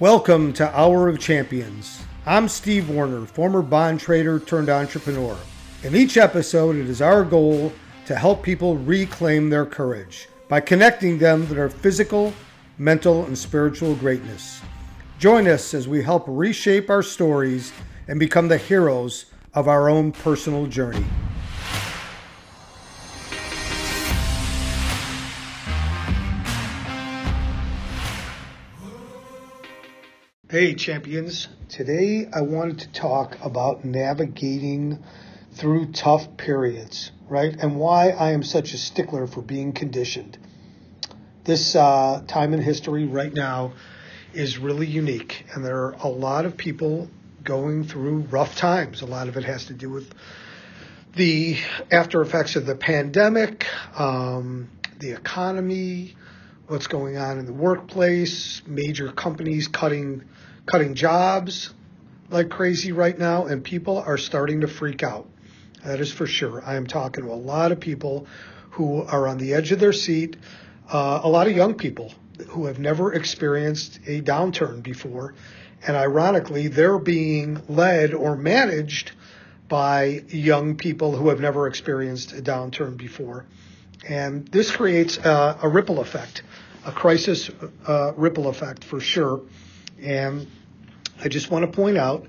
Welcome to Hour of Champions. I'm Steve Warner, former bond trader turned entrepreneur. In each episode, it is our goal to help people reclaim their courage by connecting them to their physical, mental, and spiritual greatness. Join us as we help reshape our stories and become the heroes of our own personal journey. Hey, champions. Today I wanted to talk about navigating through tough periods, right? And why I am such a stickler for being conditioned. This uh, time in history right now is really unique, and there are a lot of people going through rough times. A lot of it has to do with the after effects of the pandemic, um, the economy, what's going on in the workplace, major companies cutting cutting jobs like crazy right now, and people are starting to freak out. That is for sure. I am talking to a lot of people who are on the edge of their seat, uh, a lot of young people who have never experienced a downturn before. And ironically, they're being led or managed by young people who have never experienced a downturn before. And this creates a, a ripple effect, a crisis uh, ripple effect for sure. And I just want to point out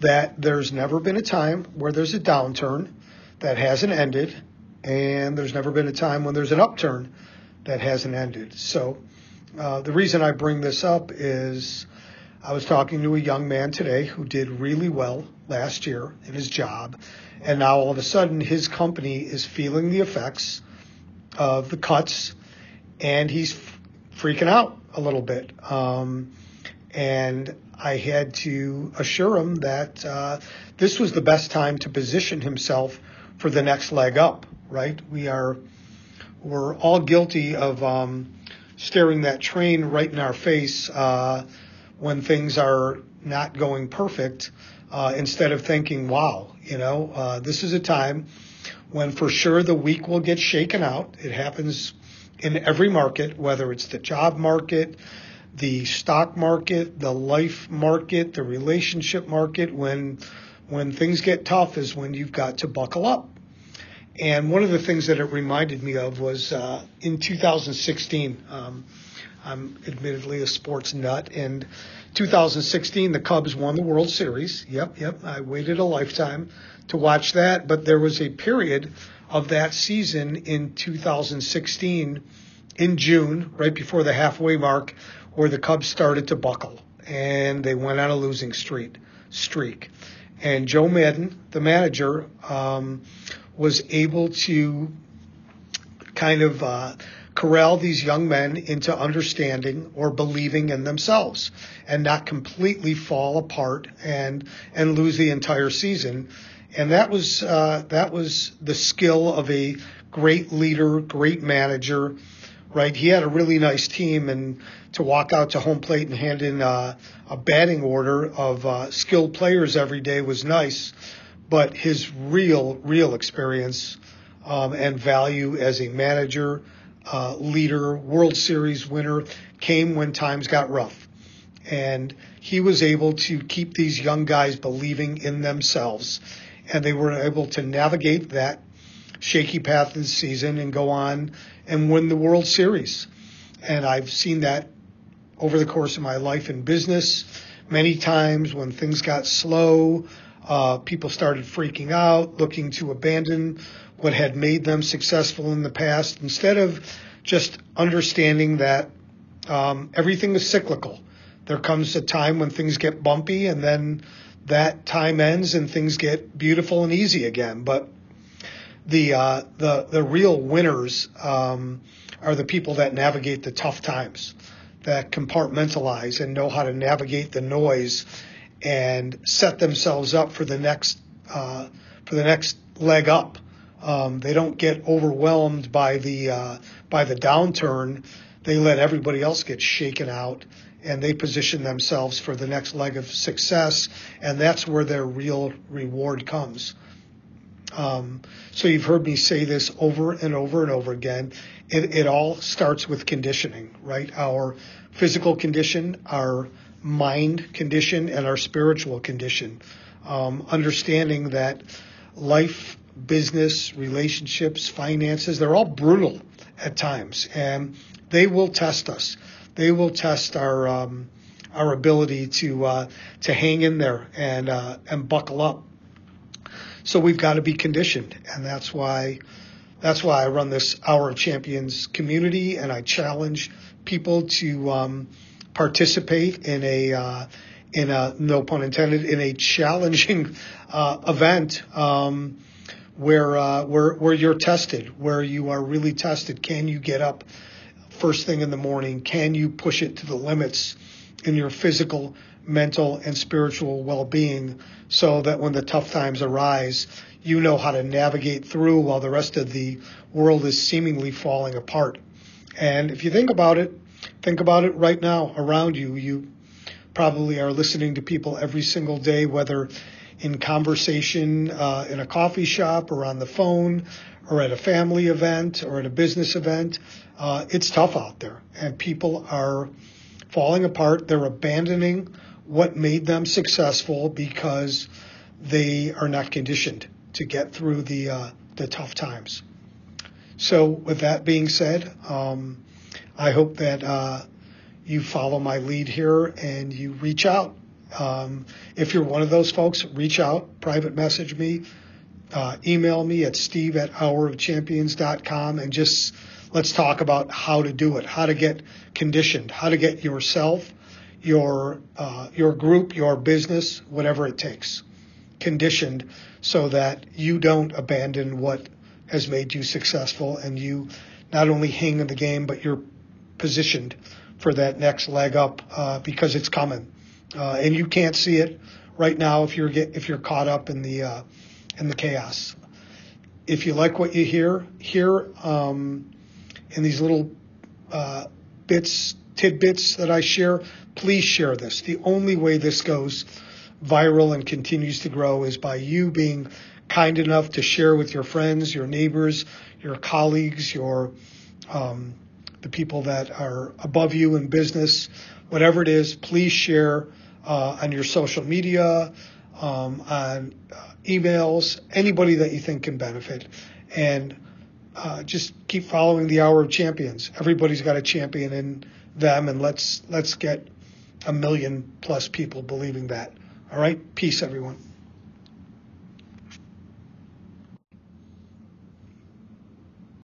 that there's never been a time where there's a downturn that hasn't ended, and there's never been a time when there's an upturn that hasn't ended. So uh, the reason I bring this up is I was talking to a young man today who did really well last year in his job, and now all of a sudden his company is feeling the effects of the cuts, and he's freaking out a little bit. Um, and I had to assure him that uh, this was the best time to position himself for the next leg up. Right? We are we're all guilty of um, staring that train right in our face uh, when things are not going perfect. Uh, instead of thinking, "Wow, you know, uh, this is a time when for sure the weak will get shaken out." It happens in every market, whether it's the job market, the stock market, the life market, the relationship market, when when things get tough is when you've got to buckle up. And one of the things that it reminded me of was uh, in 2016. Um, I'm admittedly a sports nut, and 2016 the Cubs won the World Series. Yep, yep. I waited a lifetime to watch that, but there was a period of that season in 2016 in June, right before the halfway mark, where the Cubs started to buckle and they went on a losing streak. Streak, and Joe Maddon, the manager, um, was able to kind of uh, corral these young men into understanding or believing in themselves, and not completely fall apart and and lose the entire season. And that was uh, that was the skill of a great leader, great manager right? He had a really nice team, and to walk out to home plate and hand in uh, a batting order of uh, skilled players every day was nice. But his real, real experience um, and value as a manager, uh, leader, World Series winner came when times got rough. And he was able to keep these young guys believing in themselves. And they were able to navigate that shaky path the season and go on and win the World Series. And I've seen that over the course of my life in business many times when things got slow. Uh, people started freaking out, looking to abandon what had made them successful in the past instead of just understanding that um, everything is cyclical. There comes a time when things get bumpy, and then that time ends and things get beautiful and easy again. But the uh, the the real winners um, are the people that navigate the tough times, that compartmentalize and know how to navigate the noise, and set themselves up for the next uh, for the next leg up. Um, they don't get overwhelmed by the uh, by the downturn. They let everybody else get shaken out, and they position themselves for the next leg of success, and that's where their real reward comes. Um, so you've heard me say this over and over and over again. It, it all starts with conditioning, right? Our physical condition, our mind condition and our spiritual condition. Um, understanding that life, business, relationships, finances, they're all brutal at times, and they will test us. They will test our um, our ability to uh, to hang in there and uh, and buckle up. So we've got to be conditioned, and that's why that's why I run this Hour of Champions community, and I challenge people to um, participate in a uh, in a no pun intended in a challenging uh, event. Um, where uh, where where you're tested, where you are really tested. Can you get up first thing in the morning? Can you push it to the limits in your physical, mental, and spiritual well-being, so that when the tough times arise, you know how to navigate through while the rest of the world is seemingly falling apart. And if you think about it, think about it right now around you. You probably are listening to people every single day, whether in conversation uh, in a coffee shop or on the phone or at a family event or at a business event. Uh, it's tough out there, and people are falling apart. They're abandoning what made them successful because they are not conditioned to get through the uh, the tough times. So, with that being said, um, I hope that uh, you follow my lead here and you reach out um, if you're one of those folks, reach out, private message me, uh, email me at steve at hourofchampions.com and just let's talk about how to do it, how to get conditioned, how to get yourself, your uh, your group, your business, whatever it takes, conditioned so that you don't abandon what has made you successful and you not only hang in the game, but you're positioned for that next leg up uh, because it's coming uh, and you can't see it right now if you're get, if you're caught up in the uh, in the chaos. If you like what you hear here um, in these little uh, bits tidbits that I share, please share this. The only way this goes viral and continues to grow is by you being kind enough to share with your friends, your neighbors, your colleagues, your um, the people that are above you in business, whatever it is. Please share uh, on your social media, um, on uh, emails, anybody that you think can benefit. And uh, just keep following the Hour of Champions. Everybody's got a champion in them, and let's let's get a million plus people believing that. All right, peace, everyone.